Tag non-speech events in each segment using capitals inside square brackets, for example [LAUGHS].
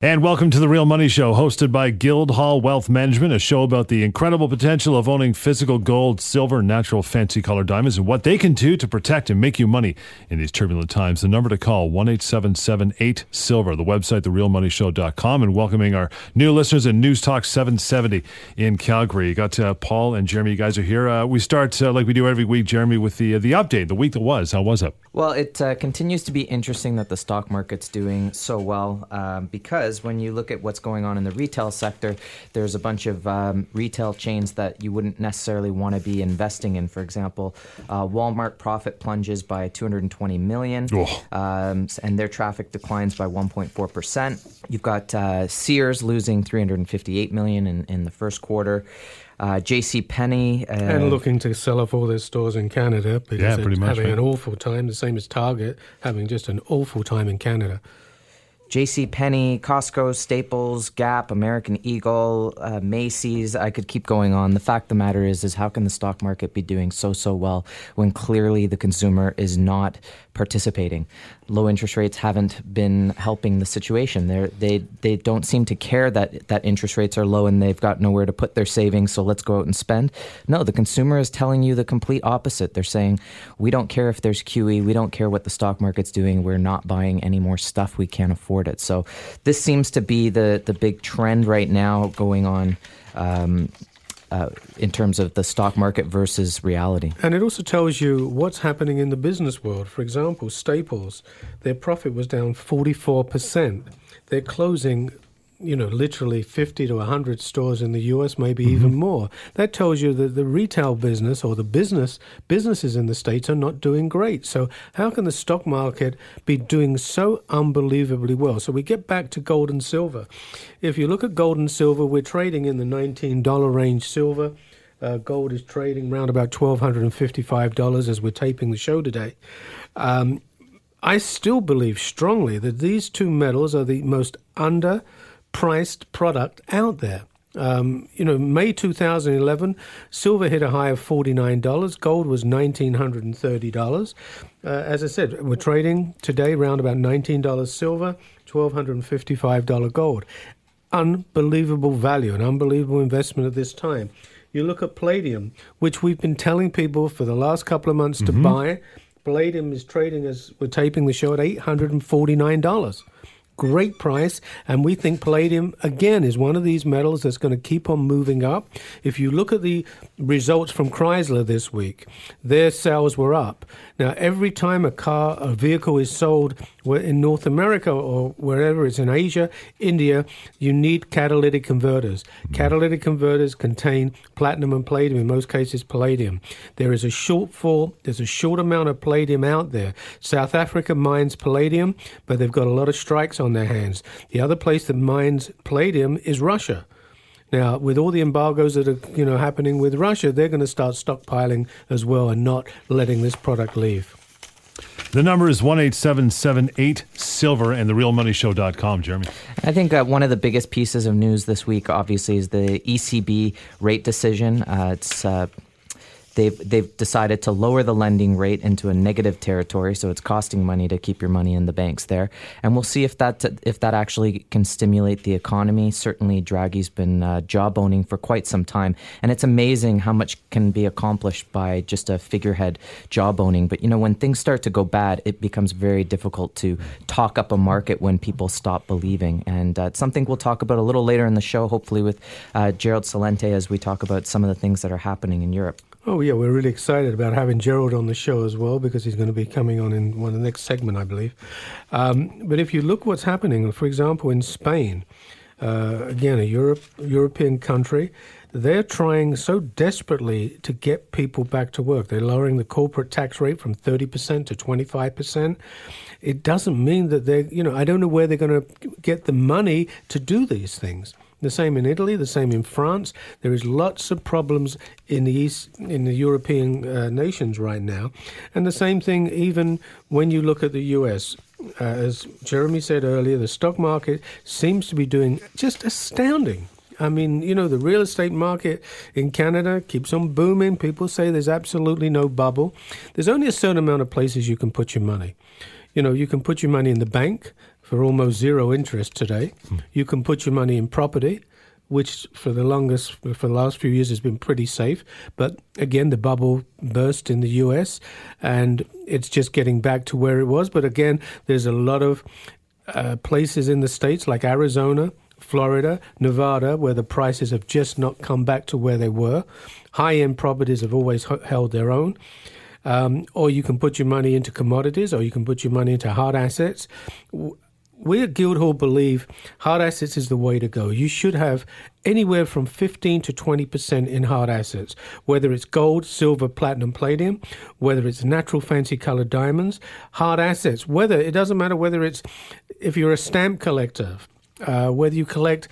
And welcome to the Real Money Show, hosted by Guildhall Wealth Management, a show about the incredible potential of owning physical gold, silver, natural fancy color diamonds and what they can do to protect and make you money in these turbulent times. The number to call, 1 877 Silver, the website, therealmoneyshow.com, and welcoming our new listeners in News Talk 770 in Calgary. You got uh, Paul and Jeremy, you guys are here. Uh, we start, uh, like we do every week, Jeremy, with the, uh, the update, the week that was. How was it? Well, it uh, continues to be interesting that the stock market's doing so well um, because when you look at what's going on in the retail sector, there's a bunch of um, retail chains that you wouldn't necessarily want to be investing in. For example, uh, Walmart profit plunges by 220 million, um, and their traffic declines by 1.4 percent. You've got uh, Sears losing 358 million in, in the first quarter. Uh, J.C. Penney uh, and looking to sell off all their stores in Canada because yeah, pretty much, having right. an awful time. The same as Target having just an awful time in Canada. J.C. Penney, Costco, Staples, Gap, American Eagle, uh, Macy's. I could keep going on. The fact of the matter is, is how can the stock market be doing so so well when clearly the consumer is not participating? Low interest rates haven't been helping the situation. They're, they they don't seem to care that that interest rates are low and they've got nowhere to put their savings. So let's go out and spend. No, the consumer is telling you the complete opposite. They're saying we don't care if there's QE. We don't care what the stock market's doing. We're not buying any more stuff we can't afford it. So this seems to be the the big trend right now going on. Um, uh, in terms of the stock market versus reality. And it also tells you what's happening in the business world. For example, Staples, their profit was down 44%. They're closing you know, literally 50 to 100 stores in the US, maybe mm-hmm. even more. That tells you that the retail business or the business businesses in the States are not doing great. So, how can the stock market be doing so unbelievably well? So, we get back to gold and silver. If you look at gold and silver, we're trading in the $19 range silver. Uh, gold is trading around about $1,255 as we're taping the show today. Um, I still believe strongly that these two metals are the most under priced product out there. Um, you know, May 2011, silver hit a high of $49. Gold was $1,930. Uh, as I said, we're trading today around about $19 silver, $1,255 gold. Unbelievable value, an unbelievable investment at this time. You look at palladium, which we've been telling people for the last couple of months mm-hmm. to buy. Palladium is trading as we're taping the show at $849 great price. And we think palladium, again, is one of these metals that's going to keep on moving up. If you look at the results from Chrysler this week, their sales were up. Now, every time a car, a vehicle is sold in North America or wherever it's in Asia, India, you need catalytic converters. Catalytic converters contain platinum and palladium, in most cases, palladium. There is a shortfall, there's a short amount of palladium out there. South Africa mines palladium, but they've got a lot of strikes on their hands. The other place that mines palladium is Russia. Now, with all the embargoes that are you know happening with Russia, they're going to start stockpiling as well and not letting this product leave. The number is 18778 Silver and the therealmoneyshow.com, Jeremy. I think uh, one of the biggest pieces of news this week, obviously, is the ECB rate decision. Uh, it's uh, They've, they've decided to lower the lending rate into a negative territory, so it's costing money to keep your money in the banks there. And we'll see if that if that actually can stimulate the economy. Certainly, Draghi's been uh, jawboning for quite some time, and it's amazing how much can be accomplished by just a figurehead jawboning. But you know, when things start to go bad, it becomes very difficult to talk up a market when people stop believing. And uh, it's something we'll talk about a little later in the show, hopefully with uh, Gerald Celente, as we talk about some of the things that are happening in Europe. Oh yeah, we're really excited about having Gerald on the show as well because he's going to be coming on in one of the next segment, I believe. Um, but if you look what's happening, for example, in Spain, uh, again a Europe European country, they're trying so desperately to get people back to work. They're lowering the corporate tax rate from 30% to 25%. It doesn't mean that they're, you know, I don't know where they're going to get the money to do these things. The same in Italy, the same in France. There is lots of problems in the East, in the European uh, nations right now, and the same thing even when you look at the U.S. Uh, as Jeremy said earlier, the stock market seems to be doing just astounding. I mean, you know, the real estate market in Canada keeps on booming. People say there's absolutely no bubble. There's only a certain amount of places you can put your money. You know, you can put your money in the bank for almost zero interest today. You can put your money in property, which for the longest, for the last few years has been pretty safe. But again, the bubble burst in the US and it's just getting back to where it was. But again, there's a lot of uh, places in the States like Arizona, Florida, Nevada, where the prices have just not come back to where they were. High end properties have always h- held their own. Um, or you can put your money into commodities, or you can put your money into hard assets we at Guildhall believe hard assets is the way to go. You should have anywhere from 15 to 20% in hard assets, whether it's gold, silver, platinum, palladium, whether it's natural fancy colored diamonds, hard assets, whether it doesn't matter whether it's if you're a stamp collector, uh, whether you collect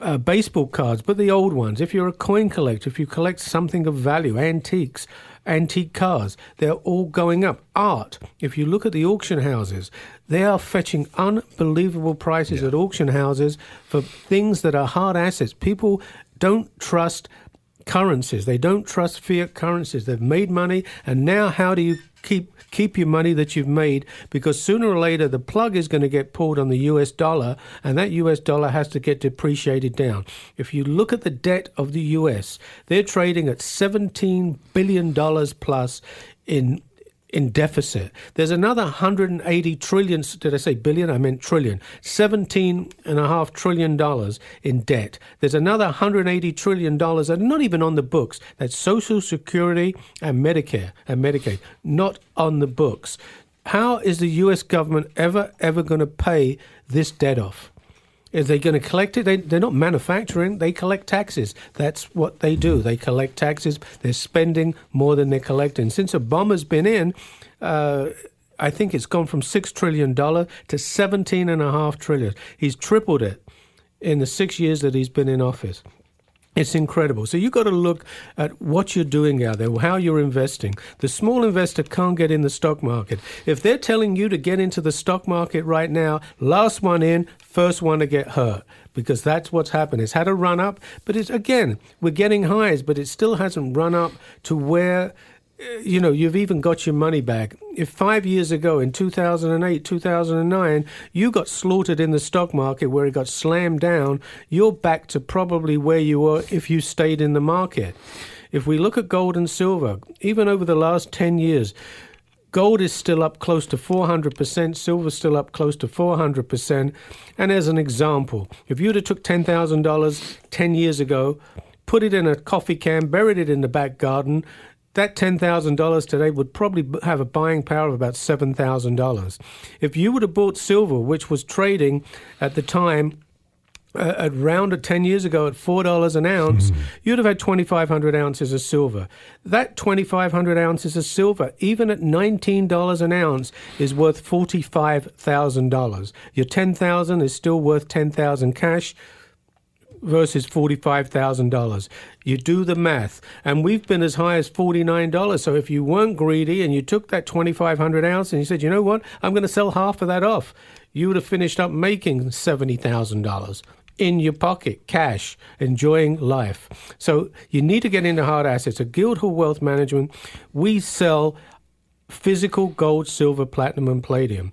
uh, baseball cards, but the old ones. If you're a coin collector, if you collect something of value, antiques, antique cars, they're all going up. Art, if you look at the auction houses, they are fetching unbelievable prices yeah. at auction houses for things that are hard assets. People don't trust currencies. They don't trust fiat currencies. They've made money, and now how do you keep keep your money that you've made? Because sooner or later the plug is going to get pulled on the U.S. dollar, and that U.S. dollar has to get depreciated down. If you look at the debt of the U.S., they're trading at 17 billion dollars plus in in deficit. There's another 180 trillion, did I say billion? I meant trillion. 17 and a half trillion dollars in debt. There's another 180 trillion dollars that are not even on the books. That's Social Security and Medicare and Medicaid, not on the books. How is the US government ever, ever going to pay this debt off? Is they going to collect it? They, they're not manufacturing, they collect taxes. That's what they do. They collect taxes. They're spending more than they're collecting. Since Obama's been in, uh, I think it's gone from $6 trillion to 17.5 trillion. He's tripled it in the six years that he's been in office. It's incredible. So you've got to look at what you're doing out there, how you're investing. The small investor can't get in the stock market. If they're telling you to get into the stock market right now, last one in, first one to get hurt because that's what's happened. It's had a run up, but it's again, we're getting highs, but it still hasn't run up to where you know, you've even got your money back. If five years ago, in 2008, 2009, you got slaughtered in the stock market where it got slammed down, you're back to probably where you were if you stayed in the market. If we look at gold and silver, even over the last 10 years, gold is still up close to 400%, silver's still up close to 400%. And as an example, if you'd have took $10,000 10 years ago, put it in a coffee can, buried it in the back garden, that $10,000 today would probably have a buying power of about $7,000. If you would have bought silver, which was trading at the time uh, at around 10 years ago at $4 an ounce, mm-hmm. you'd have had 2,500 ounces of silver. That 2,500 ounces of silver, even at $19 an ounce, is worth $45,000. Your 10000 is still worth 10000 cash versus $45,000. You do the math. And we've been as high as $49. So if you weren't greedy and you took that 2,500 ounce and you said, you know what, I'm going to sell half of that off, you would have finished up making $70,000 in your pocket, cash, enjoying life. So you need to get into hard assets. At Guildhall Wealth Management, we sell physical gold, silver, platinum, and palladium.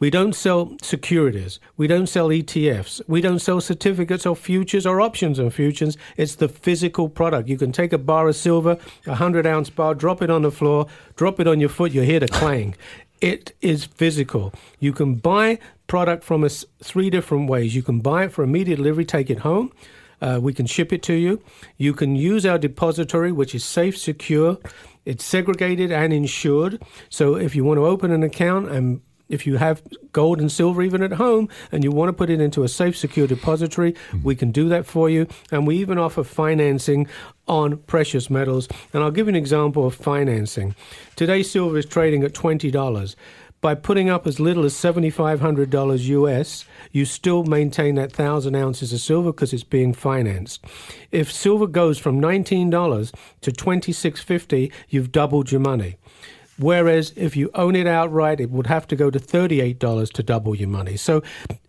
We don't sell securities. We don't sell ETFs. We don't sell certificates or futures or options on futures. It's the physical product. You can take a bar of silver, a 100 ounce bar, drop it on the floor, drop it on your foot, you hear the clang. It is physical. You can buy product from us three different ways. You can buy it for immediate delivery, take it home. Uh, we can ship it to you. You can use our depository, which is safe, secure. It's segregated and insured. So if you want to open an account and if you have gold and silver even at home and you want to put it into a safe, secure depository, mm-hmm. we can do that for you. And we even offer financing on precious metals. And I'll give you an example of financing. Today, silver is trading at $20. By putting up as little as $7,500 US, you still maintain that 1,000 ounces of silver because it's being financed. If silver goes from $19 to $26.50, you've doubled your money. Whereas if you own it outright, it would have to go to $38 to double your money. So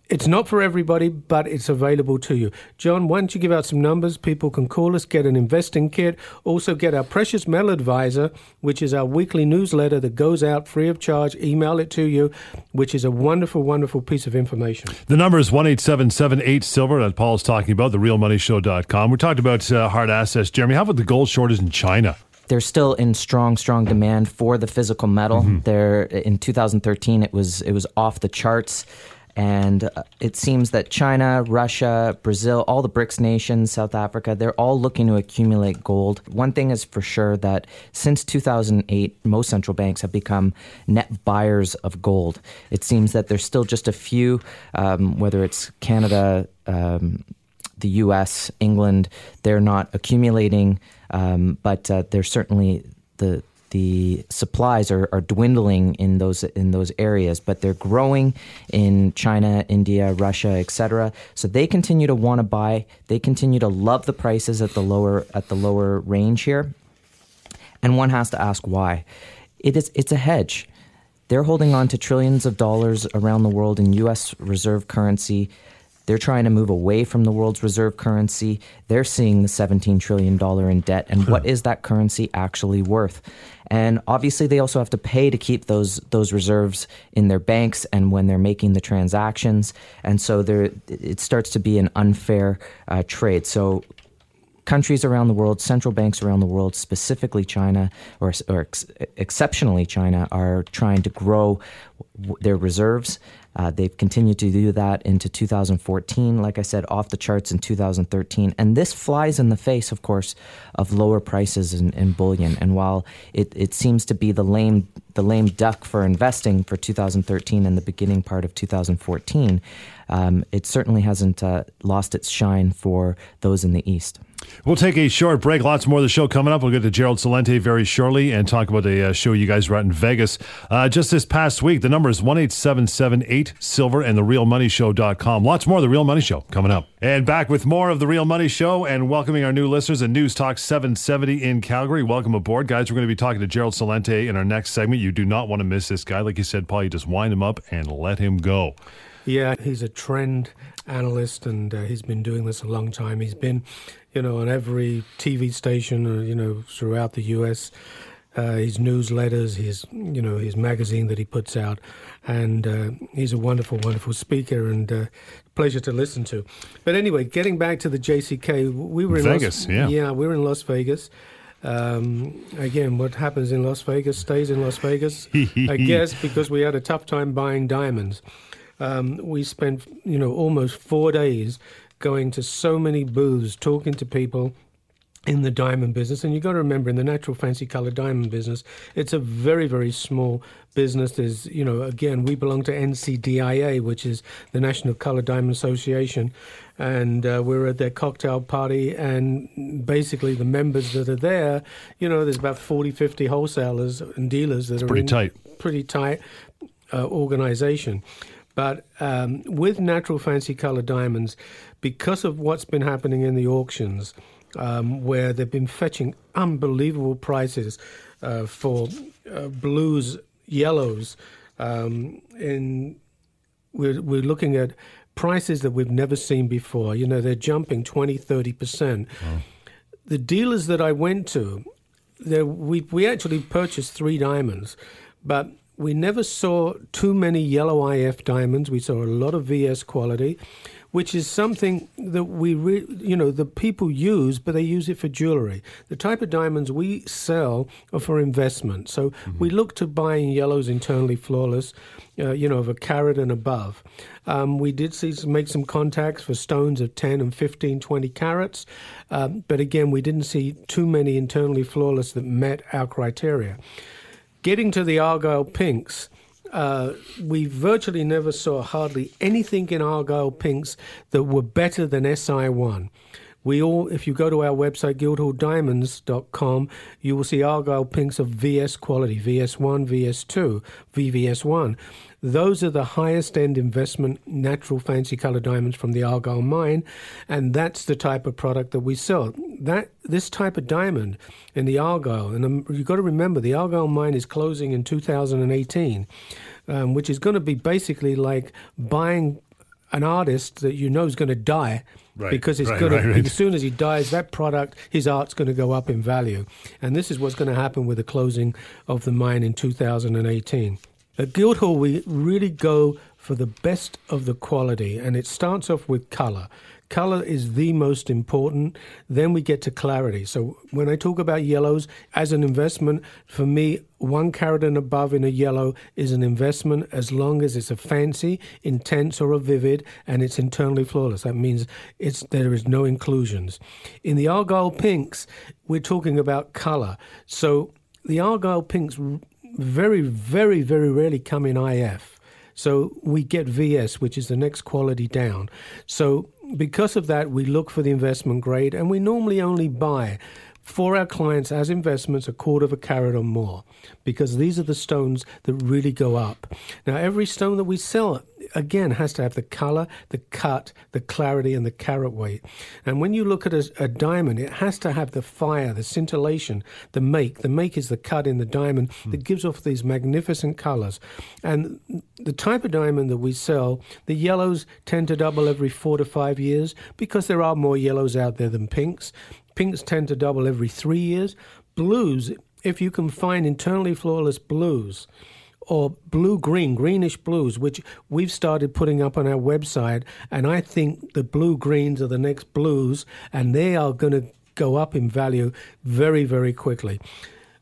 it's not for everybody, but it's available to you. John, why don't you give out some numbers? People can call us, get an investing kit, also get our Precious Metal Advisor, which is our weekly newsletter that goes out free of charge. Email it to you, which is a wonderful, wonderful piece of information. The number is 1 8 Silver that Paul's talking about, the therealmoneyshow.com. We talked about uh, hard assets. Jeremy, how about the gold shortage in China? They're still in strong, strong demand for the physical metal. Mm-hmm. There, in 2013, it was it was off the charts. And uh, it seems that China, Russia, Brazil, all the BRICS nations, South Africa, they're all looking to accumulate gold. One thing is for sure that since 2008, most central banks have become net buyers of gold. It seems that there's still just a few, um, whether it's Canada, um, the US, England, they're not accumulating, um, but uh, they're certainly the the supplies are, are dwindling in those in those areas, but they're growing in China, India, Russia, etc. So they continue to want to buy. They continue to love the prices at the lower at the lower range here, and one has to ask why. It is it's a hedge. They're holding on to trillions of dollars around the world in U.S. reserve currency. They're trying to move away from the world's reserve currency. They're seeing the $17 trillion in debt. And what is that currency actually worth? And obviously, they also have to pay to keep those those reserves in their banks and when they're making the transactions. And so there, it starts to be an unfair uh, trade. So countries around the world, central banks around the world, specifically China or, or ex- exceptionally China, are trying to grow w- their reserves uh, they've continued to do that into 2014, like I said, off the charts in 2013. And this flies in the face, of course, of lower prices in, in bullion. And while it, it seems to be the lame, the lame duck for investing for 2013 and the beginning part of 2014, um, it certainly hasn't uh, lost its shine for those in the East. We'll take a short break. Lots more of the show coming up. We'll get to Gerald Celente very shortly and talk about a uh, show you guys were at in Vegas uh, just this past week. The number is 18778 Silver and therealmoneyshow.com. Lots more of The Real Money Show coming up. And back with more of The Real Money Show and welcoming our new listeners at News Talk 770 in Calgary. Welcome aboard, guys. We're going to be talking to Gerald Celente in our next segment. You do not want to miss this guy. Like you said, Paul, you just wind him up and let him go. Yeah, he's a trend analyst and uh, he's been doing this a long time. He's been you know, on every TV station, uh, you know, throughout the U.S. Uh, his newsletters, his you know his magazine that he puts out, and uh, he's a wonderful, wonderful speaker and uh, pleasure to listen to. But anyway, getting back to the JCK, we were in Vegas, Las, yeah, yeah, we were in Las Vegas. Um, again, what happens in Las Vegas stays in Las Vegas. [LAUGHS] I guess because we had a tough time buying diamonds. Um, we spent you know almost four days going to so many booths, talking to people in the diamond business. And you've got to remember, in the natural fancy color diamond business, it's a very, very small business. There's, you know, again, we belong to NCDIA, which is the Natural Color Diamond Association. And uh, we're at their cocktail party, and basically the members that are there, you know, there's about 40, 50 wholesalers and dealers that it's are pretty tight. Pretty tight uh, organization. But um, with natural fancy color diamonds, because of what's been happening in the auctions, um, where they've been fetching unbelievable prices uh, for uh, blues, yellows, um, and we're, we're looking at prices that we've never seen before. You know, they're jumping 20, 30%. Wow. The dealers that I went to, we, we actually purchased three diamonds, but we never saw too many yellow IF diamonds. We saw a lot of VS quality, which is something that we, re- you know, the people use, but they use it for jewelry. The type of diamonds we sell are for investment. So mm-hmm. we look to buying yellows internally flawless, uh, you know, of a carat and above. Um, we did see some, make some contacts for stones of 10 and 15, 20 carats. Um, but again, we didn't see too many internally flawless that met our criteria. Getting to the Argyle Pinks, uh, we virtually never saw hardly anything in Argyle Pinks that were better than SI1. We all, if you go to our website, guildhalldiamonds.com, you will see Argyle Pinks of VS quality, VS1, VS2, VVS1. Those are the highest end investment natural fancy color diamonds from the Argyle mine, and that's the type of product that we sell. That this type of diamond in the Argyle, and um, you've got to remember the Argyle mine is closing in 2018, um, which is going to be basically like buying an artist that you know is going to die Right, because it's right, going right, to as soon as he dies that product his art's going to go up in value. And this is what's going to happen with the closing of the mine in 2018 at guildhall we really go for the best of the quality and it starts off with color color is the most important then we get to clarity. So when i talk about yellows as an investment for me one carat and above in a yellow is an investment as long as it's a fancy intense or a vivid and it's internally flawless. That means it's there is no inclusions. In the argyle pinks we're talking about color so the argyle pinks very very very rarely come in if so we get VS, which is the next quality down. So because of that, we look for the investment grade, and we normally only buy for our clients as investments a quarter of a carat or more, because these are the stones that really go up. Now, every stone that we sell again has to have the color, the cut, the clarity, and the carat weight. And when you look at a, a diamond, it has to have the fire, the scintillation, the make. The make is the cut in the diamond hmm. that gives off these magnificent colors. And the type of diamond that we sell, the yellows tend to double every four to five years because there are more yellows out there than pinks. Pinks tend to double every three years. Blues, if you can find internally flawless blues, or blue green, greenish blues, which we've started putting up on our website. And I think the blue greens are the next blues, and they are going to go up in value very, very quickly.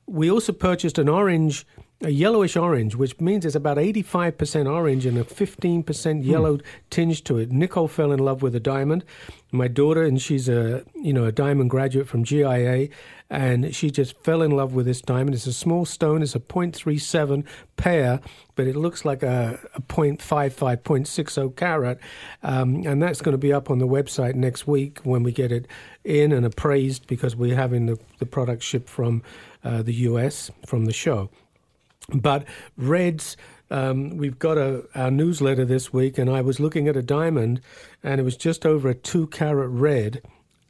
We also purchased an orange, a yellowish orange, which means it's about 85% orange and a 15% yellow tinge to it. Nicole fell in love with a diamond. My daughter, and she's a you know a diamond graduate from GIA, and she just fell in love with this diamond. It's a small stone. It's a 0.37 pair, but it looks like a, a 0.55, 0.60 carat, um, and that's going to be up on the website next week when we get it in and appraised because we're having the, the product shipped from uh, the US from the show. But reds, um, we've got a our newsletter this week, and I was looking at a diamond, and it was just over a two carat red,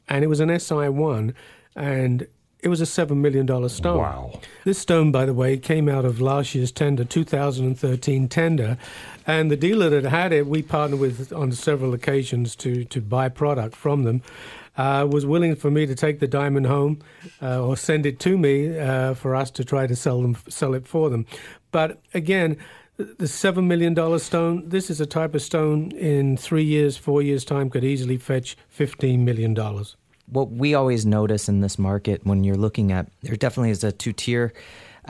and it was an SI one, and it was a seven million dollar stone. Wow. This stone, by the way, came out of last year's tender, 2013 tender, and the dealer that had it, we partnered with on several occasions to to buy product from them. Uh, was willing for me to take the diamond home uh, or send it to me uh, for us to try to sell them, sell it for them. But again, the seven million dollar stone. This is a type of stone in three years, four years time could easily fetch fifteen million dollars. what we always notice in this market when you're looking at there definitely is a two tier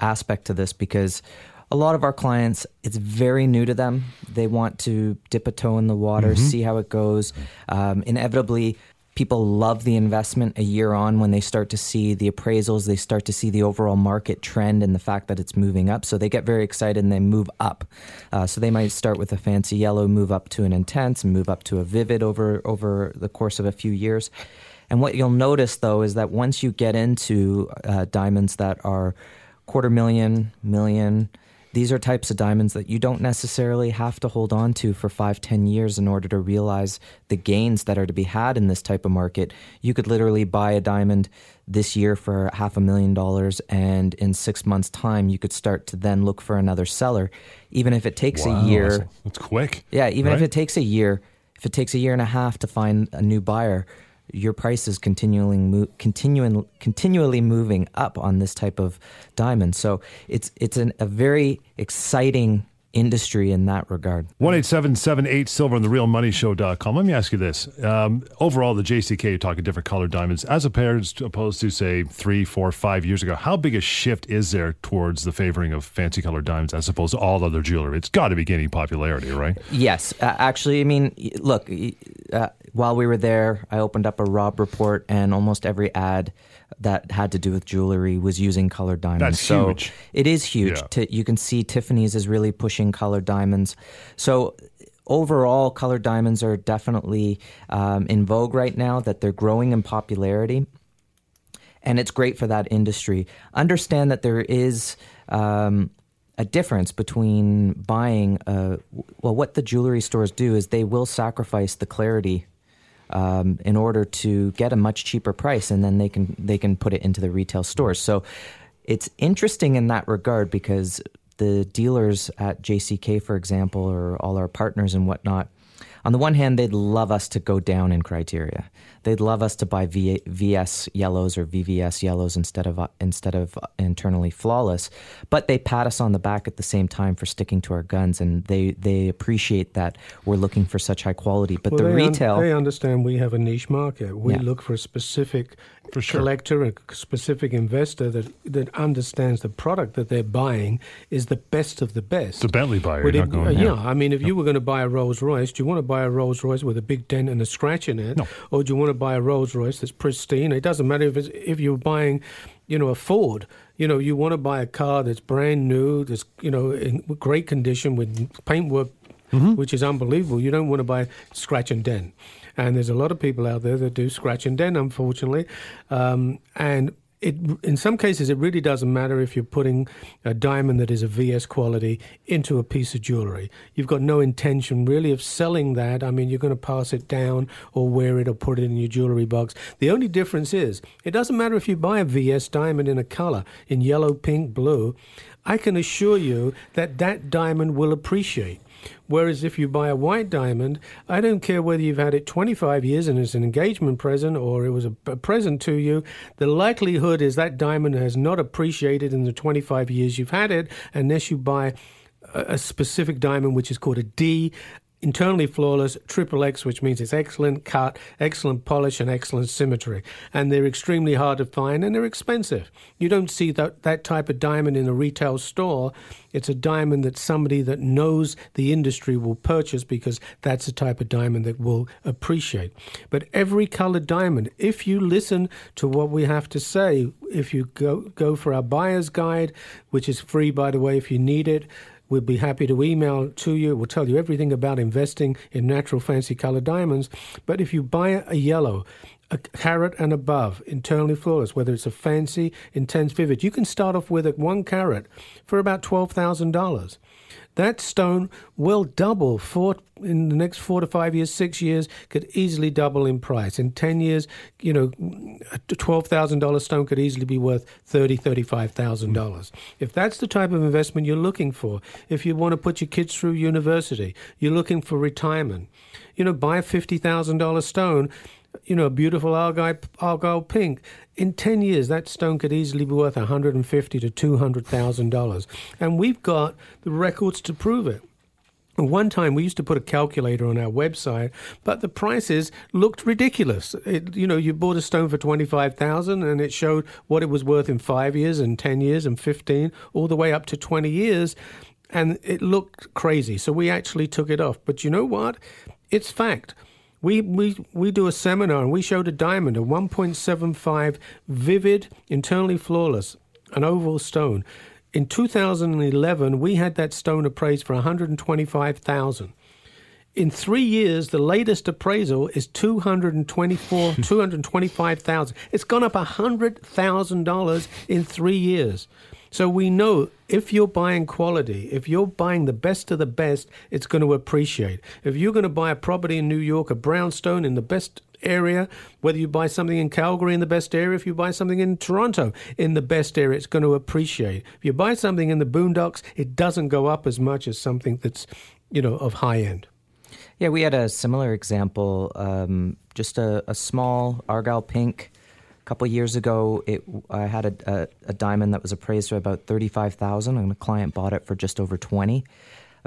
aspect to this because a lot of our clients it's very new to them they want to dip a toe in the water see how it goes um, inevitably people love the investment a year on when they start to see the appraisals they start to see the overall market trend and the fact that it's moving up. So they get very excited and they move up. Uh, so they might start with a fancy yellow move up to an intense and move up to a vivid over over the course of a few years. And what you'll notice, though, is that once you get into uh, diamonds that are quarter million, million, these are types of diamonds that you don't necessarily have to hold on to for five, ten years in order to realize the gains that are to be had in this type of market. You could literally buy a diamond this year for half a million dollars, and in six months' time, you could start to then look for another seller, even if it takes Wow, a year. That's, that's quick. Yeah, even if it takes a year, if it takes a year and a half to find a new buyer, your price is continually mo- continuing continually moving up on this type of diamond. So it's it's an, a very exciting industry in that regard. One eight seven seven eight silver on the real money realmoneyshow.com. Let me ask you this. Um, overall, the JCK, you're talking different colored diamonds, as opposed, opposed to, say, three, four, five years ago. How big a shift is there towards the favoring of fancy colored diamonds as opposed to all other jewelry? It's got to be gaining popularity, right? Yes, uh, actually, I mean, look, uh, while we were there, I opened up a Robb report, and almost every ad that had to do with jewelry was using colored diamonds. That's so huge. It is huge. Yeah. Ti- you can see Tiffany's is really pushing colored diamonds. So overall, colored diamonds are definitely um, in vogue right now. That they're growing in popularity and it's great for that industry. Understand that there is um, a difference between buying. Uh, well, what the jewelry stores do is they will sacrifice the clarity um, in order to get a much cheaper price, and then they can they can put it into the retail stores. So it's interesting in that regard because the dealers at JCK, for example, or all our partners and whatnot. On the one hand, they'd love us to go down in criteria. They'd love us to buy v- VS yellows or VVS yellows instead of uh, instead of internally flawless, but they pat us on the back at the same time for sticking to our guns, and they they appreciate that we're looking for such high quality. But well, the they retail, un- they understand we have a niche market. We Yeah. look for a specific For sure. collector, a specific investor that that understands the product that they're buying is the best of the best. A Bentley buyer. Would You're it- not going, uh, yeah, I mean, if you were going to buy a Rolls Royce, do you want to buy a Rolls Royce with a big dent and a scratch in it, No. or do you want to buy a Rolls Royce that's pristine? It doesn't matter if it's, if you're buying, you know, a Ford. You know, you want to buy a car that's brand new, that's you know in great condition with paintwork, Mm-hmm. which is unbelievable. You don't want to buy scratch and dent. And there's a lot of people out there that do scratch and dent, unfortunately, um, and. It, in some cases, it really doesn't matter if you're putting a diamond that is a VS quality into a piece of jewelry. You've got no intention really of selling that. I mean, you're going to pass it down or wear it or put it in your jewelry box. The only difference is it doesn't matter if you buy a VS diamond in a color, in yellow, pink, blue. I can assure you that that diamond will appreciate. Whereas if you buy a white diamond, I don't care whether you've had it 25 years and it's an engagement present or it was a, present to you, the likelihood is that diamond has not appreciated in the 25 years you've had it unless you buy a, a specific diamond which is called a D. Internally flawless, triple X, which means it's excellent cut, excellent polish, and excellent symmetry. And they're extremely hard to find and they're expensive. You don't see that, that type of diamond in a retail store. It's a diamond that somebody that knows the industry will purchase because that's the type of diamond that will appreciate. But every colored diamond, if you listen to what we have to say, if you go, go for our buyer's guide, which is free, by the way, if you need it, We'd be happy to email to you. We'll tell you everything about investing in natural fancy color diamonds. But if you buy a yellow, a carat and above, internally flawless, whether it's a fancy, intense, vivid, you can start off with a one carat for about $12,000. That stone will double four, in the next four to five years, six years, could easily double in price. In 10 years, you know, a $12,000 stone could easily be worth $30,000, $35,000. Mm. If that's the type of investment you're looking for, if you want to put your kids through university, you're looking for retirement, you know, buy a $50,000 stone you know, beautiful argyle, argyle pink. In 10 years, that stone could easily be worth 150 to $200,000. And we've got the records to prove it. One time we used to put a calculator on our website, but the prices looked ridiculous. It, you know, you bought a stone for twenty five thousand, and it showed what it was worth in five years, and ten years, and fifteen, all the way up to twenty years, and it looked crazy. So we actually took it off. But you know what? It's fact. We, we, we do a seminar and we showed a diamond, a 1.75 vivid, internally flawless, an oval stone. In 2011, we had that stone appraised for 125,000. In three years, the latest appraisal is 224, [LAUGHS] 225,000. It's gone up $100,000 in three years. So we know if you're buying quality, if you're buying the best of the best, it's going to appreciate. If you're going to buy a property in New York, a brownstone in the best area, whether you buy something in Calgary in the best area, if you buy something in Toronto in the best area, it's going to appreciate. If you buy something in the boondocks, it doesn't go up as much as something that's, you know, of high end. Yeah, we had a similar example. Um, just a, a small argyle pink. Couple years ago, it I had a, a, a diamond that was appraised for about thirty five thousand, and a client bought it for just over twenty.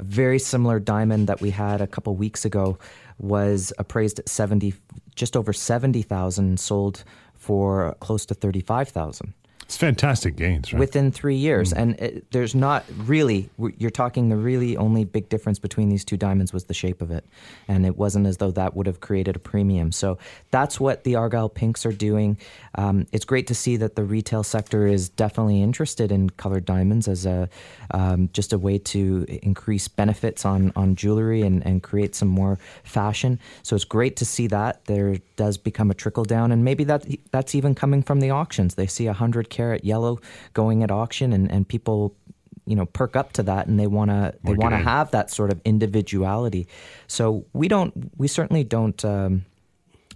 A very similar diamond that we had a couple weeks ago was appraised at seventy, just over seventy thousand, sold for close to thirty five thousand It's fantastic gains, right? within three years. And it, there's not really, you're talking the really only big difference between these two diamonds was the shape of it. And it wasn't as though that would have created a premium. So that's what the Argyle Pinks are doing. Um, it's great to see that the retail sector is definitely interested in colored diamonds as a um, just a way to increase benefits on, on jewelry and, and create some more fashion. So it's great to see that there does become a trickle down, and maybe that that's even coming from the auctions. They see a hundred carat yellow going at auction, and, and people you know perk up to that and they want to they want to have that sort of individuality so we don't we certainly don't um,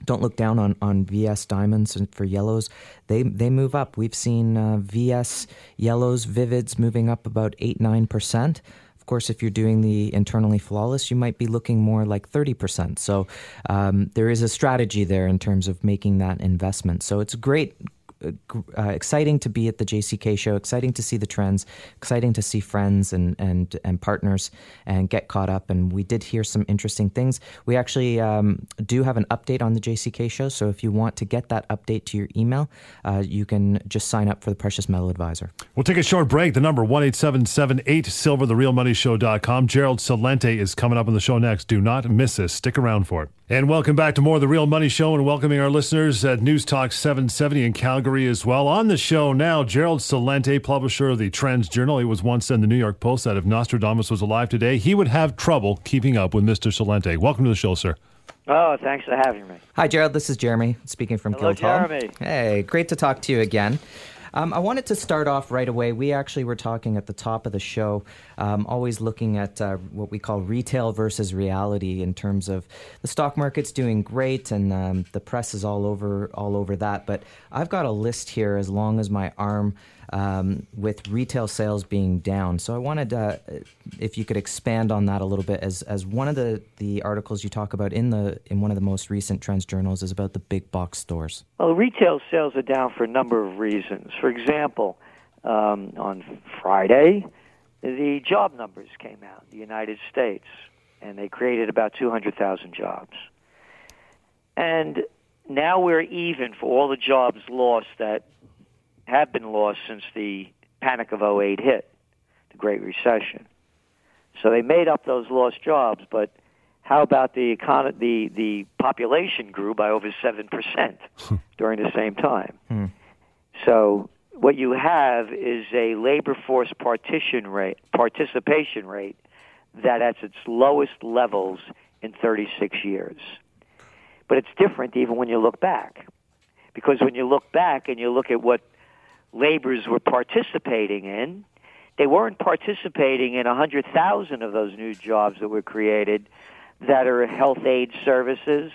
don't look down on, on VS diamonds and for yellows. They they move up. We've seen uh, VS yellows, vivids moving up about eight nine percent. Of course, if you're doing the internally flawless, you might be looking more like 30%. So um, there is a strategy there in terms of making that investment. So it's great, uh, exciting to be at the JCK show, exciting to see the trends, exciting to see friends and, and, and partners and get caught up. And we did hear some interesting things. We actually um, do have an update on the JCK show. So if you want to get that update to your email, uh, you can just sign up for the Precious Metal Advisor. We'll take a short break. The number 1 877 Silver, therealmoneyshow.com. Gerald Celente is coming up on the show next. Do not miss this. Stick around for it. And welcome back to more of the Real Money Show and welcoming our listeners at News Talk 770 in Calgary as well. On the show now, Gerald Celente, publisher of the Trends Journal. He was once in the New York Post that if Nostradamus was alive today, he would have trouble keeping up with Mr. Celente. Welcome to the show, sir. Oh, thanks for having me. Hi, Gerald. This is Jeremy speaking from Hello, Guildhall. Jeremy. Hey, great to talk to you again. Um, I wanted to start off right away. We actually were talking at the top of the show, um, always looking at uh, what we call retail versus reality in terms of the stock market's doing great and um, the press is all over all over that. But I've got a list here as long as my arm um, with retail sales being down. So I wanted uh, if you could expand on that a little bit, as as one of the the articles you talk about in the in one of the most recent Trends journals is about the big box stores. Well, retail sales are down for a number of reasons. For example, um, on Friday, the job numbers came out in the United States, and they created about 200,000 jobs. And now we're even for all the jobs lost that have been lost since the panic of 08 hit, the Great Recession. So they made up those lost jobs, but how about the econ- the the population grew by over seven percent [LAUGHS] during the same time? Hmm. So what you have is a labor force partition rate participation rate that at its lowest levels in 36 years. But it's different even when you look back. Because when you look back and you look at what laborers were participating in. They weren't participating in 100,000 of those new jobs that were created that are health aid services,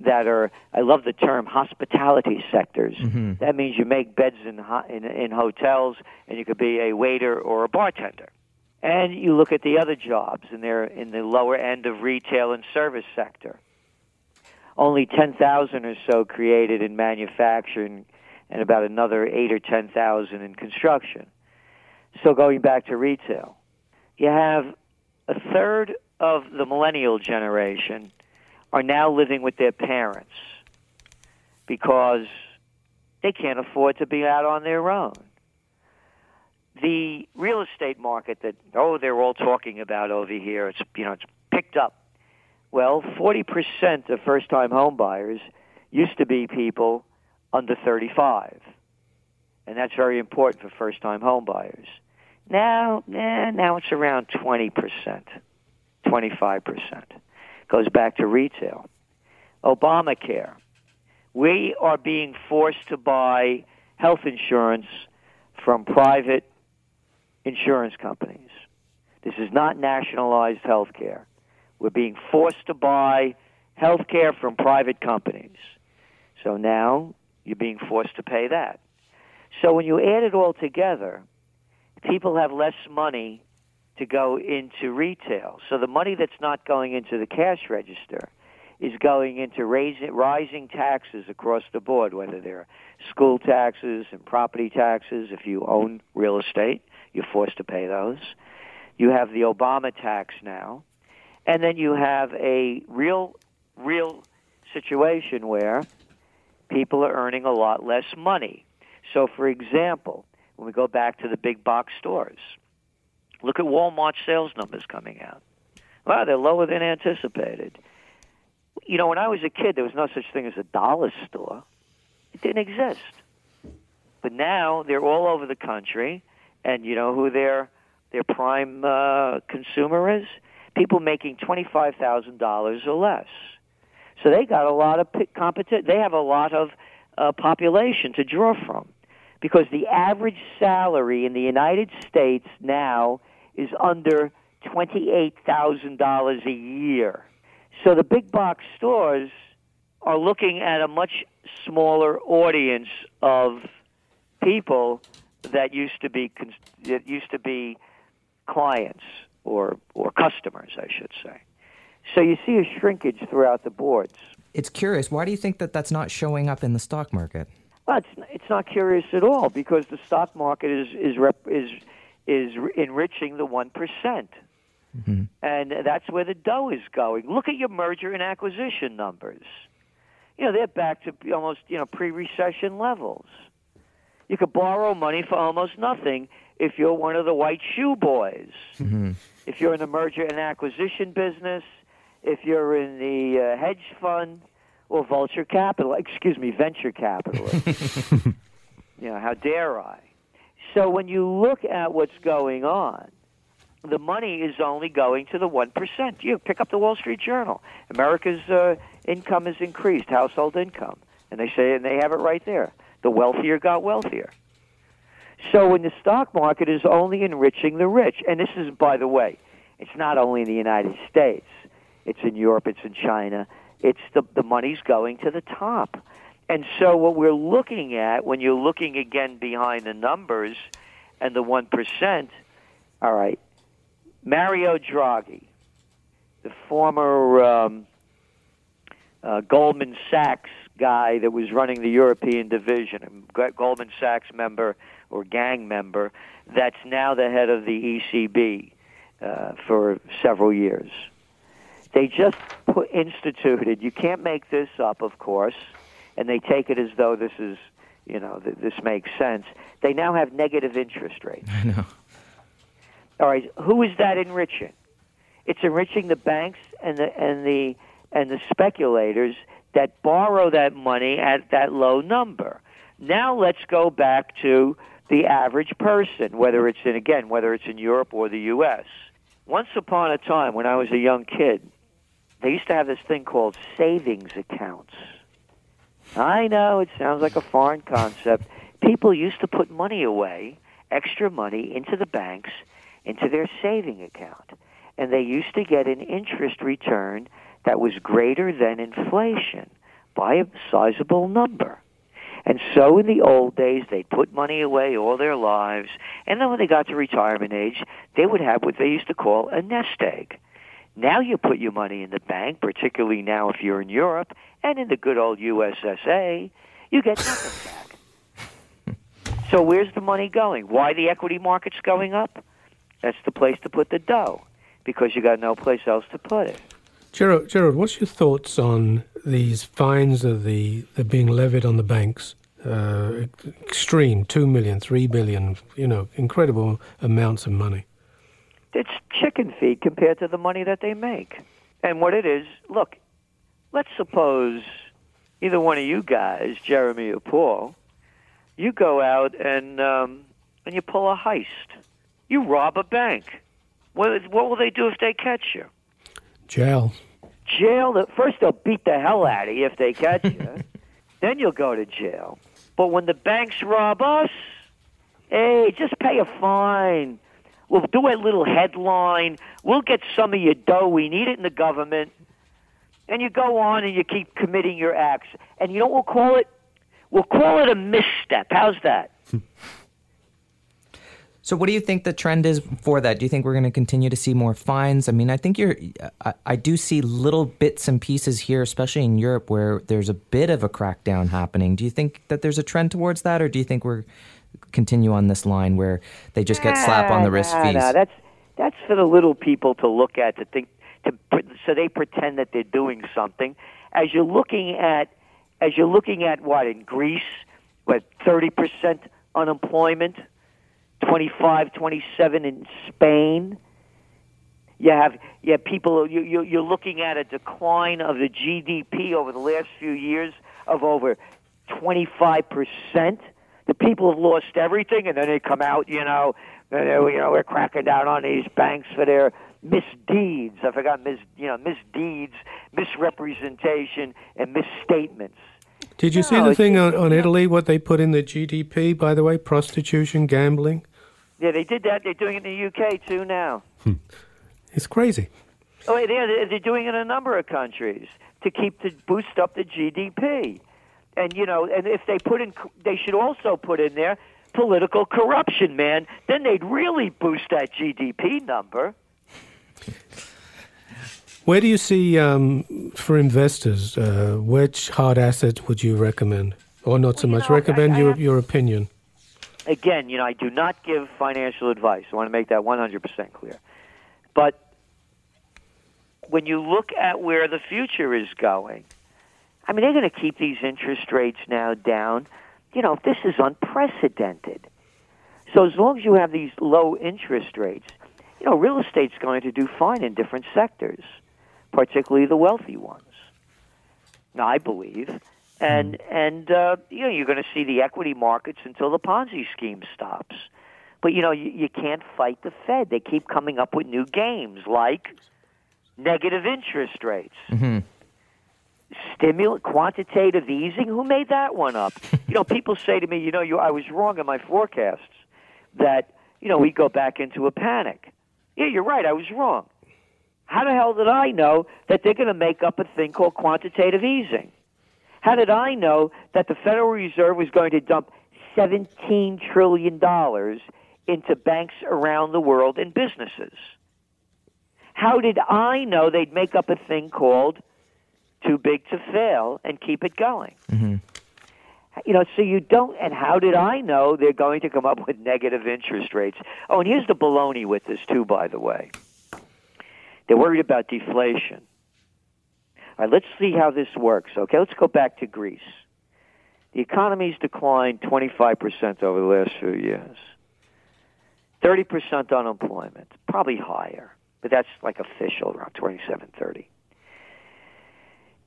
that are, I love the term, hospitality sectors. Mm-hmm. That means you make beds in, ho- in, in hotels and you could be a waiter or a bartender. And you look at the other jobs, and they're in the lower end of retail and service sector. Only 10,000 or so created in manufacturing and about another eight or ten thousand in construction. So going back to retail, you have a third of the millennial generation are now living with their parents because they can't afford to be out on their own. The real estate market that oh they're all talking about over here, it's you know it's picked up. Well, 40% of first-time home buyers used to be people under 35. And that's very important for first time home buyers. Now, eh, now it's around 20%, 25%. Goes back to retail. Obamacare. We are being forced to buy health insurance from private insurance companies. This is not nationalized health care. We're being forced to buy health care from private companies. So now you're being forced to pay that. So when you add it all together, people have less money to go into retail. So the money that's not going into the cash register is going into raising, rising taxes across the board, whether they're school taxes and property taxes. If you own real estate, you're forced to pay those. You have the Obama tax now. And then you have a real, real situation where people are earning a lot less money. So, for example, when we go back to the big box stores, look at Walmart sales numbers coming out. Wow, they're lower than anticipated. You know, when I was a kid, there was no such thing as a dollar store. It didn't exist. But now they're all over the country, and you know who their their prime uh, consumer is? People making twenty five thousand dollars or less. So they got a lot of competition. They have a lot of uh, population to draw from because the average salary in the United States now is under $28,000 a year. So the big box stores are looking at a much smaller audience of people that used to be that used to be clients or or customers, I should say. So you see a shrinkage throughout the boards. It's curious. Why do you think that that's not showing up in the stock market? Well, it's it's not curious at all because the stock market is is rep, is is enriching the one mm-hmm. and that's where the dough is going. Look at your merger and acquisition numbers. You know they're back to almost you know pre-recession levels. You could borrow money for almost nothing if you're one of the white shoe boys. Mm-hmm. If you're in the merger and acquisition business, if you're in the uh, hedge fund or vulture capital, excuse me, venture capital. [LAUGHS] you know, how dare I? So when you look at what's going on, the money is only going to the 1%. You pick up the Wall Street Journal. America's uh, income has increased, household income. And they say, and they have it right there. The wealthier got wealthier. So when the stock market is only enriching the rich, and this is, by the way, it's not only in the United States. It's in Europe. It's in China. It's the the money's going to the top, and so what we're looking at when you're looking again behind the numbers and the one percent. All right, Mario Draghi, the former um, uh, Goldman Sachs guy that was running the European division, a Goldman Sachs member or gang member, that's now the head of the ECB uh, for several years. They just put, instituted. You can't make this up, of course, and they take it as though this is, you know, th- this makes sense. They now have negative interest rates. I know. All right, who is that enriching? It's enriching the banks and the and the and the speculators that borrow that money at that low number. Now let's go back to the average person, whether it's in again, whether it's in Europe or the U.S. Once upon a time, when I was a young kid, they used to have this thing called savings accounts. I know it sounds like a foreign concept. People used to put money away, extra money, into the banks, into their saving account. And they used to get an interest return that was greater than inflation by a sizable number. And so in the old days, they'd put money away all their lives. And then when they got to retirement age, they would have what they used to call a nest egg. Now you put your money in the bank, particularly now if you're in Europe and in the good old USSA, you get nothing [SIGHS] back. so where's the money going? Why the equity market's going up? That's the place to put the dough because you got no place else to put it. Gerald, Gerald, what's your thoughts on these fines that the that being levied on the banks? Uh, extreme, two million, three billion, you know, incredible amounts of money it's chicken feed compared to the money that they make. And what it is, look, let's suppose either one of you guys, Jeremy or Paul, you go out and um, and you pull a heist. You rob a bank. What, what will they do if they catch you? Jail. Jail. First, they'll beat the hell out of you if they catch you. [LAUGHS] then you'll go to jail. But when the banks rob us, hey, just pay a fine We'll do a little headline. We'll get some of your dough. We need it in the government. And you go on and you keep committing your acts. And you know what we'll call it? We'll call it a misstep. How's that? [LAUGHS] So, what do you think the trend is for that? Do you think we're going to continue to see more fines? I mean, I think you're. I, I, do see little bits and pieces here, especially in Europe, where there's a bit of a crackdown happening. Do you think that there's a trend towards that, or do you think we're continue on this line where they just get slap on the wrist fees? that's that's for the little people to look at to think to so they pretend that they're doing something. As you're looking at as you're looking at what in Greece, what thirty percent unemployment, 25, 27 in Spain. You have you have people. You, you, you're looking at a decline of the GDP over the last few years of over 25 percent the people have lost everything, and then they come out, you know, and they, you know, we're cracking down on these banks for their misdeeds. I forgot mis, you know, misdeeds, misrepresentation, and misstatements. Did you no, see the thing on, on Italy? What they put in the GDP, by the way, prostitution, gambling. Yeah, they did that. They're doing it in the UK too now. Hmm. It's crazy. Oh, yeah, they're doing it in a number of countries to keep to boost up the GDP and you know, and if they put in, they should also put in there political corruption, man. Then they'd really boost that GDP number. Where do you see um, for investors? Uh, which hard assets would you recommend, or not so Well, much? know, I- recommend I your have- your opinion. again, you know, I do not give financial advice. I want to make that 100% clear. But when you look at where the future is going, I mean, they're going to keep these interest rates now down. You know, this is unprecedented. So as long as you have these low interest rates, you know, real estate's going to do fine in different sectors, particularly the wealthy ones. Now, I believe, and and uh, you know, you're going to see the equity markets until the Ponzi scheme stops. But you know, you, you can't fight the Fed. They keep coming up with new games like negative interest rates. Stimulant quantitative easing. Who made that one up? [LAUGHS] you know, people say to me, you know, you I was wrong in my forecasts that you know we go back into a panic. Yeah, you're right. I was wrong. How the hell did I know that they're going to make up a thing called quantitative easing? How did I know that the Federal Reserve was going to dump $17 trillion into banks around the world and businesses? How did I know they'd make up a thing called too big to fail and keep it going? Mm-hmm. You know, so you don't, and how did I know they're going to come up with negative interest rates? Oh, and here's the baloney with this, too, by the way. They're worried about deflation. All right, let's see how this works. Okay, let's go back to Greece. The economy's declined 25% over the last few years. 30% unemployment, probably higher, but that's like official, around 27, 30.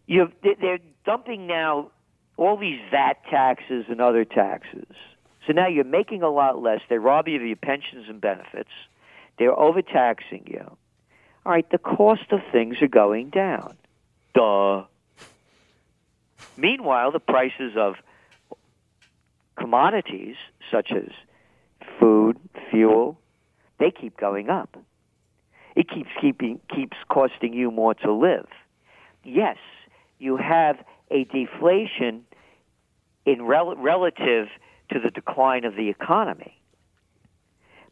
You, they're dumping now all these VAT taxes and other taxes. So now you're making a lot less. They rob you of your pensions and benefits. They're overtaxing you. All right, the cost of things are going down. Duh. Meanwhile, the prices of commodities such as food, fuel, they keep going up. It keeps keeping keeps costing you more to live. Yes, you have a deflation in rel- relative to the decline of the economy.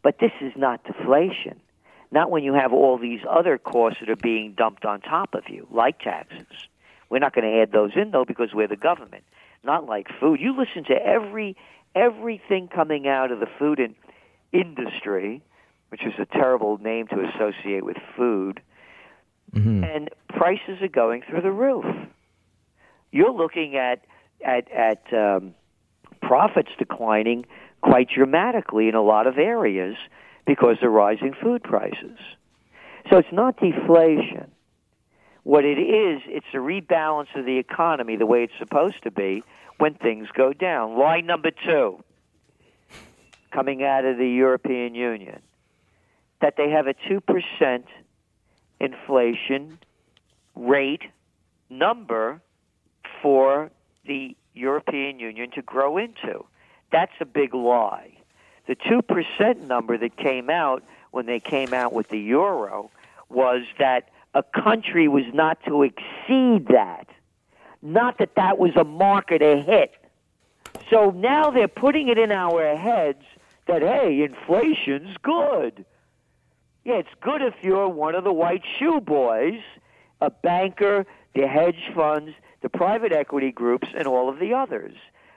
But this is not deflation. Not when you have all these other costs that are being dumped on top of you, like taxes. We're not going to add those in though because we're the government. Not like food. You listen to every everything coming out of the food in, industry, which is a terrible name to associate with food, and prices are going through the roof. You're looking at at at um, profits declining quite dramatically in a lot of areas because of rising food prices. So it's not deflation. What it is, it's a rebalance of the economy the way it's supposed to be when things go down. Line number two, coming out of the European Union, that they have a 2% inflation rate number for the European Union to grow into. That's a big lie. The 2% number that came out when they came out with the euro was that a country was not to exceed that. Not that that was a market a hit. So now they're putting it in our heads that, hey, inflation's good. Yeah, it's good if you're one of the white shoe boys, a banker, the hedge funds, the private equity groups, and all of the others,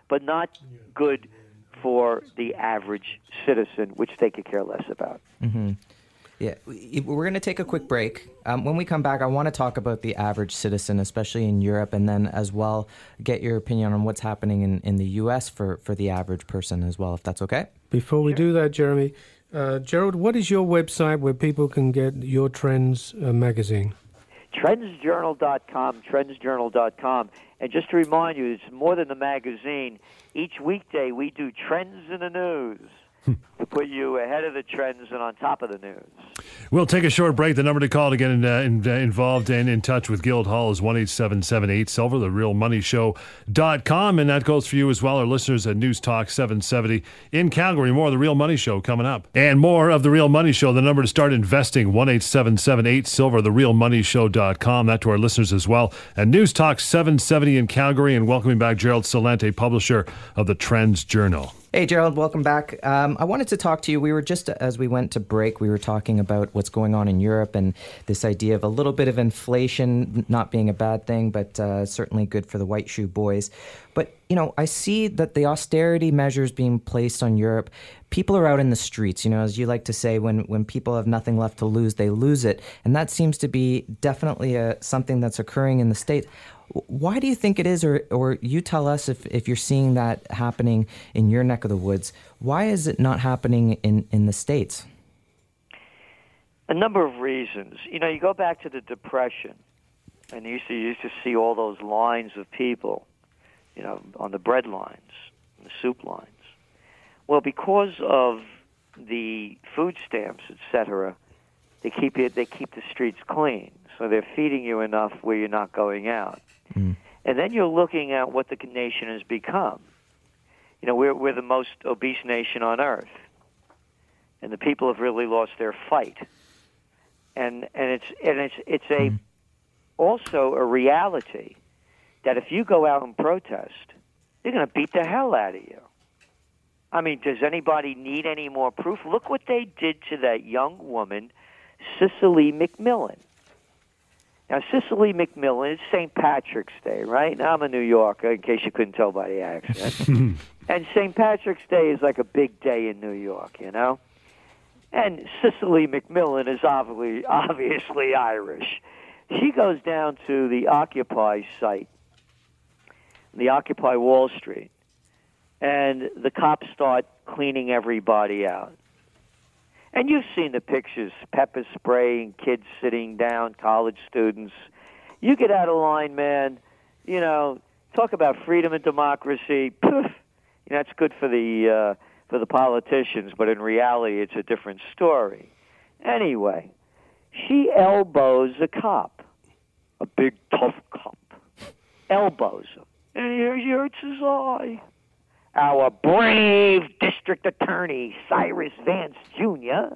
but not good for the average citizen, which they could care less about. Yeah, we- we're going to take a quick break. Um, when we come back, I want to talk about the average citizen, especially in Europe, and then as well get your opinion on what's happening in, in the U.S. for, for the average person as well, if that's okay. Before we do that, Jeremy, uh, Gerald, what is your website where people can get your Trends uh, magazine? trendsjournal.com, trendsjournal.com. And just to remind you, it's more than a magazine. Each weekday, we do trends in the news to put you ahead of the trends and on top of the news. We'll take a short break. The number to call to get in, uh, in, uh, involved and in touch with Guildhall is 1 877 Silver, the realmoneyshow.com. And that goes for you as well, our listeners at News Talk 770 in Calgary. More of The Real Money Show coming up. And more of The Real Money Show. The number to start investing 1 877 Silver, the realmoneyshow.com. That to our listeners as well. And News Talk 770 in Calgary. And welcoming back Gerald Celente, publisher of the Trends Journal. Hey, Gerald, welcome back. Um, I wanted to talk to you. We were just, as we went to break, we were talking about what's going on in Europe and this idea of a little bit of inflation not being a bad thing, but uh, certainly good for the white shoe boys. But, you know, I see that the austerity measures being placed on Europe, people are out in the streets. You know, as you like to say, when, when people have nothing left to lose, they lose it. And that seems to be definitely a, something that's occurring in the States. Why do you think it is, or, or you tell us if, if you're seeing that happening in your neck of the woods? Why is it not happening in, in the States? A number of reasons. You know, you go back to the Depression, and you used to, you used to see all those lines of people, you know, on the bread lines, the soup lines. Well, because of the food stamps, etc., they keep it. They keep the streets clean, so they're feeding you enough where you're not going out. Mm. And then you're looking at what the nation has become. You know, we're, we're the most obese nation on earth. And the people have really lost their fight. And, and it's, and it's, it's a, mm. also a reality that if you go out and protest, they're going to beat the hell out of you. I mean, does anybody need any more proof? Look what they did to that young woman, Cecily McMillan. Now, Cecily McMillan, it's St. Patrick's Day, right? Now, I'm a New Yorker, in case you couldn't tell by the accent. [LAUGHS] and St. Patrick's Day is like a big day in New York, you know? And Cecily McMillan is obviously, [LAUGHS] obviously Irish. She goes down to the Occupy site, the Occupy Wall Street, and the cops start cleaning everybody out. And you've seen the pictures pepper spraying, kids sitting down, college students. You get out of line, man. You know, talk about freedom and democracy. Poof, [LAUGHS] you know, that's good for the uh, for the politicians, but in reality, it's a different story. Anyway, she elbows a cop, a big tough cop, elbows him, and he hurts his eye our brave district attorney, Cyrus Vance Jr.,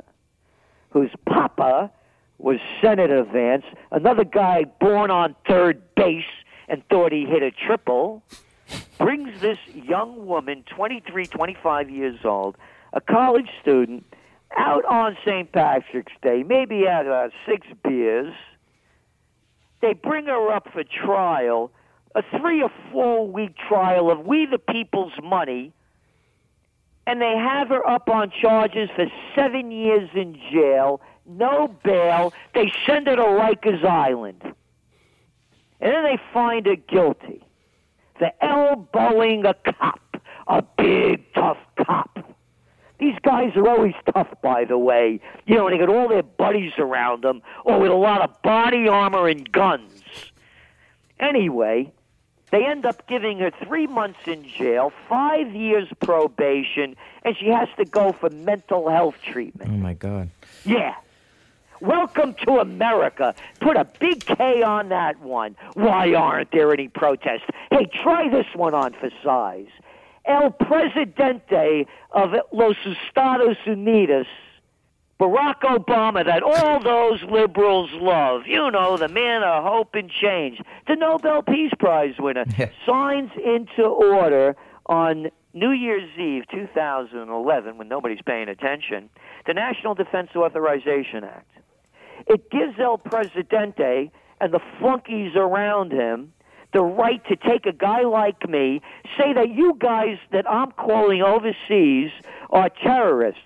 whose papa was Senator Vance, another guy born on third base and thought he hit a triple, brings this young woman, 23, 25 years old, a college student, out on St. Patrick's Day, maybe had uh, six beers. They bring her up for trial a three or four week trial of We the People's money, and they have her up on charges for seven years in jail, no bail. They send her to Rikers Island. And then they find her guilty for elbowing a cop, a big, tough cop. These guys are always tough, by the way. You know, they got all their buddies around them, or with a lot of body armor and guns. Anyway, they end up giving her three months in jail, five years probation, and she has to go for mental health treatment. Oh, my God. Yeah. Welcome to America. Put a big K on that one. Why aren't there any protests? Hey, try this one on for size. El Presidente of Los Estados Unidos Barack Obama that all those liberals love, you know, the man of hope and change, the Nobel Peace Prize winner, [LAUGHS] signs into order on New Year's Eve 2011, when nobody's paying attention, the National Defense Authorization Act. It gives El Presidente and the flunkies around him the right to take a guy like me, say that you guys that I'm calling overseas are terrorists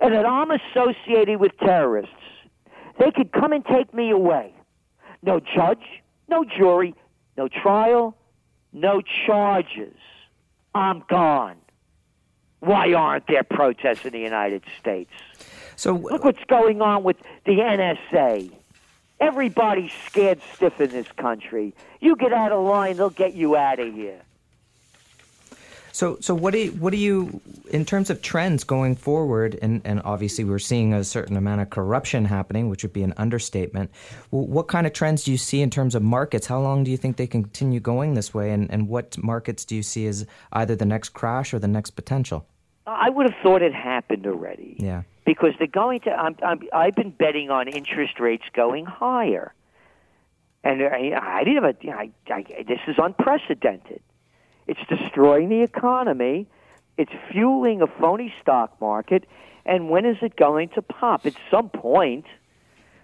and that I'm associated with terrorists, they could come and take me away. No judge, no jury, no trial, no charges. I'm gone. Why aren't there protests in the United States? So look what's going on with the NSA. Everybody's scared stiff in this country. You get out of line, they'll get you out of here. So, so what do you, what do you, in terms of trends going forward, and, and obviously we're seeing a certain amount of corruption happening, which would be an understatement. what kind of trends do you see in terms of markets? How long do you think they continue going this way, and, and what markets do you see as either the next crash or the next potential? I would have thought it happened already. Yeah. Because they're going to. I'm, I'm, I've been betting on interest rates going higher, and I, I didn't have a. I, I, this is unprecedented. It's destroying the economy. It's fueling a phony stock market. And when is it going to pop? At some point.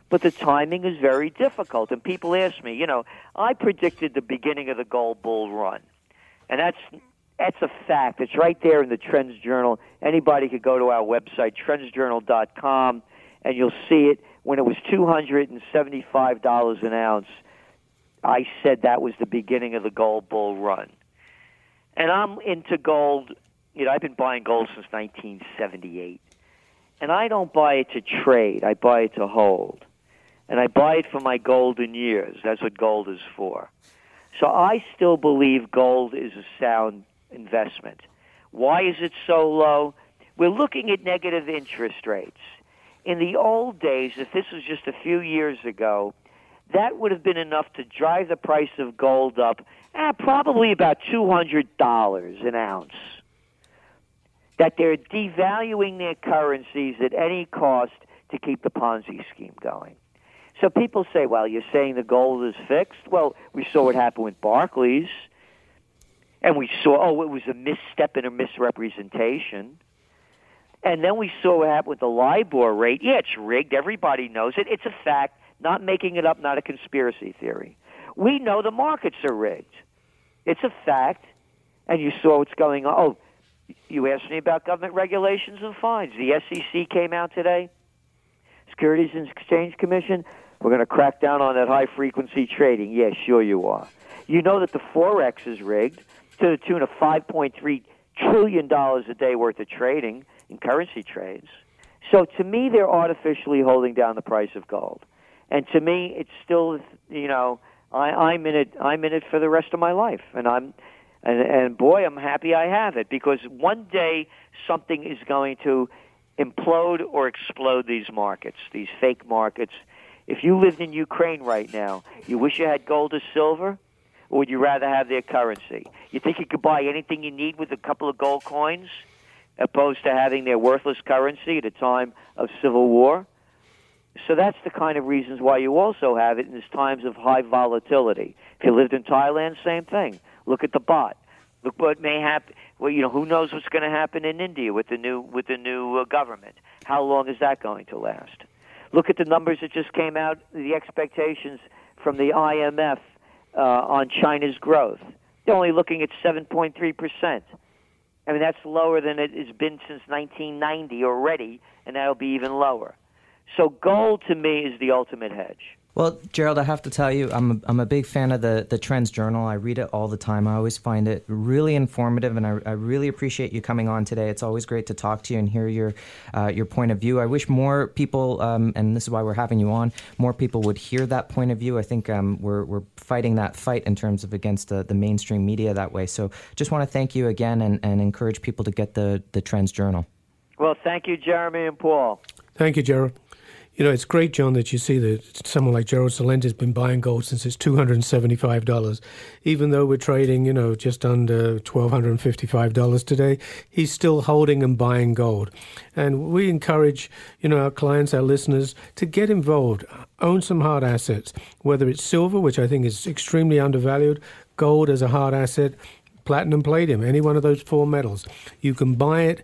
But the timing is very difficult. And people ask me, you know, I predicted the beginning of the gold bull run. And that's that's a fact. It's right there in the Trends Journal. Anybody could go to our website, trendsjournal.com, and you'll see it. When it was $275 an ounce, I said that was the beginning of the gold bull run. And I'm into gold. You know, I've been buying gold since 1978. And I don't buy it to trade, I buy it to hold. And I buy it for my golden years. That's what gold is for. So I still believe gold is a sound investment. Why is it so low? We're looking at negative interest rates. In the old days, if this was just a few years ago, that would have been enough to drive the price of gold up eh, probably about $200 an ounce. That they're devaluing their currencies at any cost to keep the Ponzi scheme going. So people say, well, you're saying the gold is fixed? Well, we saw what happened with Barclays, and we saw, oh, it was a misstep and a misrepresentation. And then we saw what happened with the LIBOR rate. Yeah, it's rigged. Everybody knows it. It's a fact, not making it up, not a conspiracy theory. We know the markets are rigged. It's a fact. And you saw what's going on. Oh, you asked me about government regulations and fines. The SEC came out today, Securities and Exchange Commission. We're going to crack down on that high frequency trading. Yeah, sure you are. You know that the Forex is rigged to the tune of $5.3 trillion a day worth of trading in currency trades. So to me, they're artificially holding down the price of gold. And to me, it's still, you know, I, I'm in it. I'm in it for the rest of my life, and I'm, and, and boy, I'm happy I have it because one day something is going to implode or explode these markets, these fake markets. If you lived in Ukraine right now, you wish you had gold or silver, or would you rather have their currency? You think you could buy anything you need with a couple of gold coins? opposed to having their worthless currency at a time of civil war. So that's the kind of reasons why you also have it in these times of high volatility. If you lived in Thailand, same thing. Look at the baht. Look what may happen. Well, you know, who knows what's going to happen in India with the new with the new uh, government? How long is that going to last? Look at the numbers that just came out. The expectations from the IMF uh, on China's growth. They're only looking at 7.3 percent. I mean, that's lower than it has been since 1990 already, and that'll be even lower. So gold to me is the ultimate hedge. Well, Gerald, I have to tell you, I'm a, I'm a big fan of the, the Trends Journal. I read it all the time. I always find it really informative, and I, I really appreciate you coming on today. It's always great to talk to you and hear your uh, your point of view. I wish more people, um, and this is why we're having you on, more people would hear that point of view. I think um, we're, we're fighting that fight in terms of against the, the mainstream media that way. So just want to thank you again and, and encourage people to get the, the Trends Journal. Well, thank you, Jeremy and Paul. Thank you, Gerald. You know, it's great, John, that you see that someone like Gerald Celente has been buying gold since it's $275. Even though we're trading, you know, just under $1,255 today, he's still holding and buying gold. And we encourage, you know, our clients, our listeners to get involved, own some hard assets, whether it's silver, which I think is extremely undervalued, gold as a hard asset, platinum, palladium, any one of those four metals. You can buy it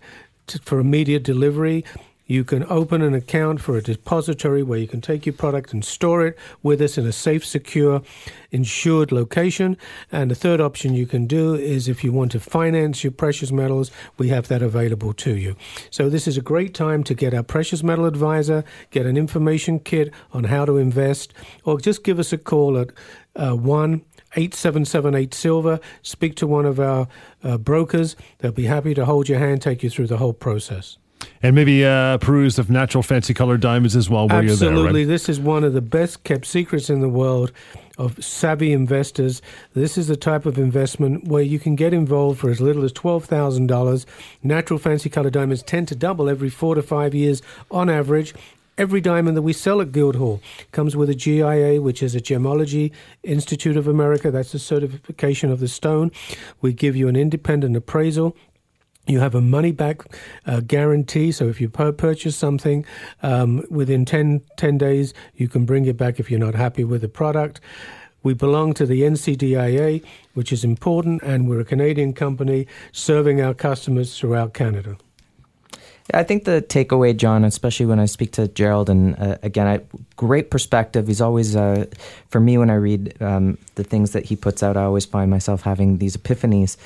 for immediate delivery. You can open an account for a depository where you can take your product and store it with us in a safe, secure, insured location. And the third option you can do is if you want to finance your precious metals, we have that available to you. So this is a great time to get our precious metal advisor, get an information kit on how to invest, or just give us a call at uh, 1 8778 Silver. Speak to one of our uh, brokers. They'll be happy to hold your hand, take you through the whole process. And maybe uh, peruse of natural fancy colored diamonds as well while Absolutely. you're there. Absolutely. Right? This is one of the best kept secrets in the world of savvy investors. This is the type of investment where you can get involved for as little as $12,000. Natural fancy colored diamonds tend to double every four to five years on average. Every diamond that we sell at Guildhall comes with a GIA, which is a Gemology Institute of America. That's the certification of the stone. We give you an independent appraisal you have a money back uh, guarantee. So if you purchase something um, within 10, 10 days, you can bring it back if you're not happy with the product. We belong to the NCDIA, which is important, and we're a Canadian company serving our customers throughout Canada. I think the takeaway, John, especially when I speak to Gerald, and uh, again, I, great perspective. He's always, uh, for me, when I read um, the things that he puts out, I always find myself having these epiphanies.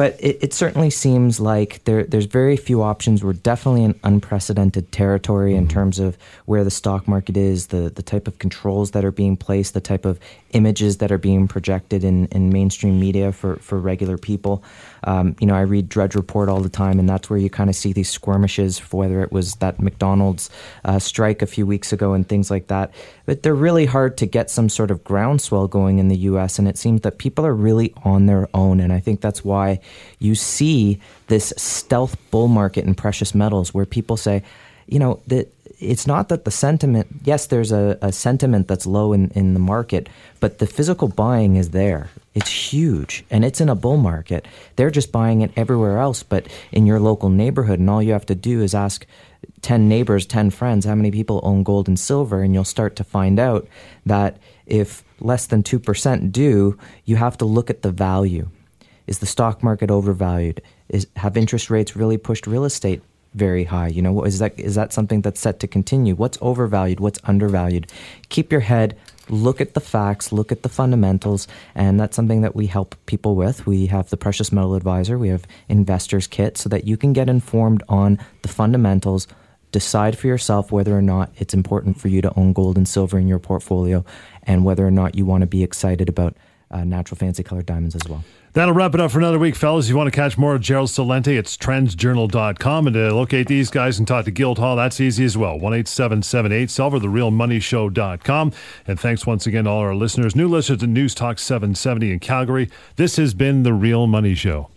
But it, it certainly seems like there, there's very few options. We're definitely in unprecedented territory in terms of where the stock market is, the, the type of controls that are being placed, the type of images that are being projected in, in mainstream media for, for regular people. Um, you know, I read Drudge Report all the time, and that's where you kind of see these skirmishes, whether it was that McDonald's uh, strike a few weeks ago and things like that. But they're really hard to get some sort of groundswell going in the U.S., and it seems that people are really on their own. And I think that's why you see this stealth bull market in precious metals where people say, you know, that it's not that the sentiment, yes, there's a, a, sentiment that's low in, in the market, but the physical buying is there. It's huge and it's in a bull market. They're just buying it everywhere else, but in your local neighborhood. And all you have to do is ask 10 neighbors, 10 friends, how many people own gold and silver, and you'll start to find out that if less than 2% do, you have to look at the value. Is the stock market overvalued? Is, have interest rates really pushed real estate very high? You know, is that is that something that's set to continue? What's overvalued? What's undervalued? Keep your head. Look at the facts. Look at the fundamentals, and that's something that we help people with. We have the Precious Metal Advisor. We have Investors Kit, so that you can get informed on the fundamentals. Decide for yourself whether or not it's important for you to own gold and silver in your portfolio, and whether or not you want to be excited about uh, natural fancy colored diamonds as well. That'll wrap it up for another week, fellas. If you want to catch more of Gerald Celente, it's trendsjournal.com. And to locate these guys and talk to Guildhall, that's easy as well. 1 Silver, therealmoneyshow.com. And thanks once again to all our listeners, new listeners to News Talk 770 in Calgary. This has been The Real Money Show.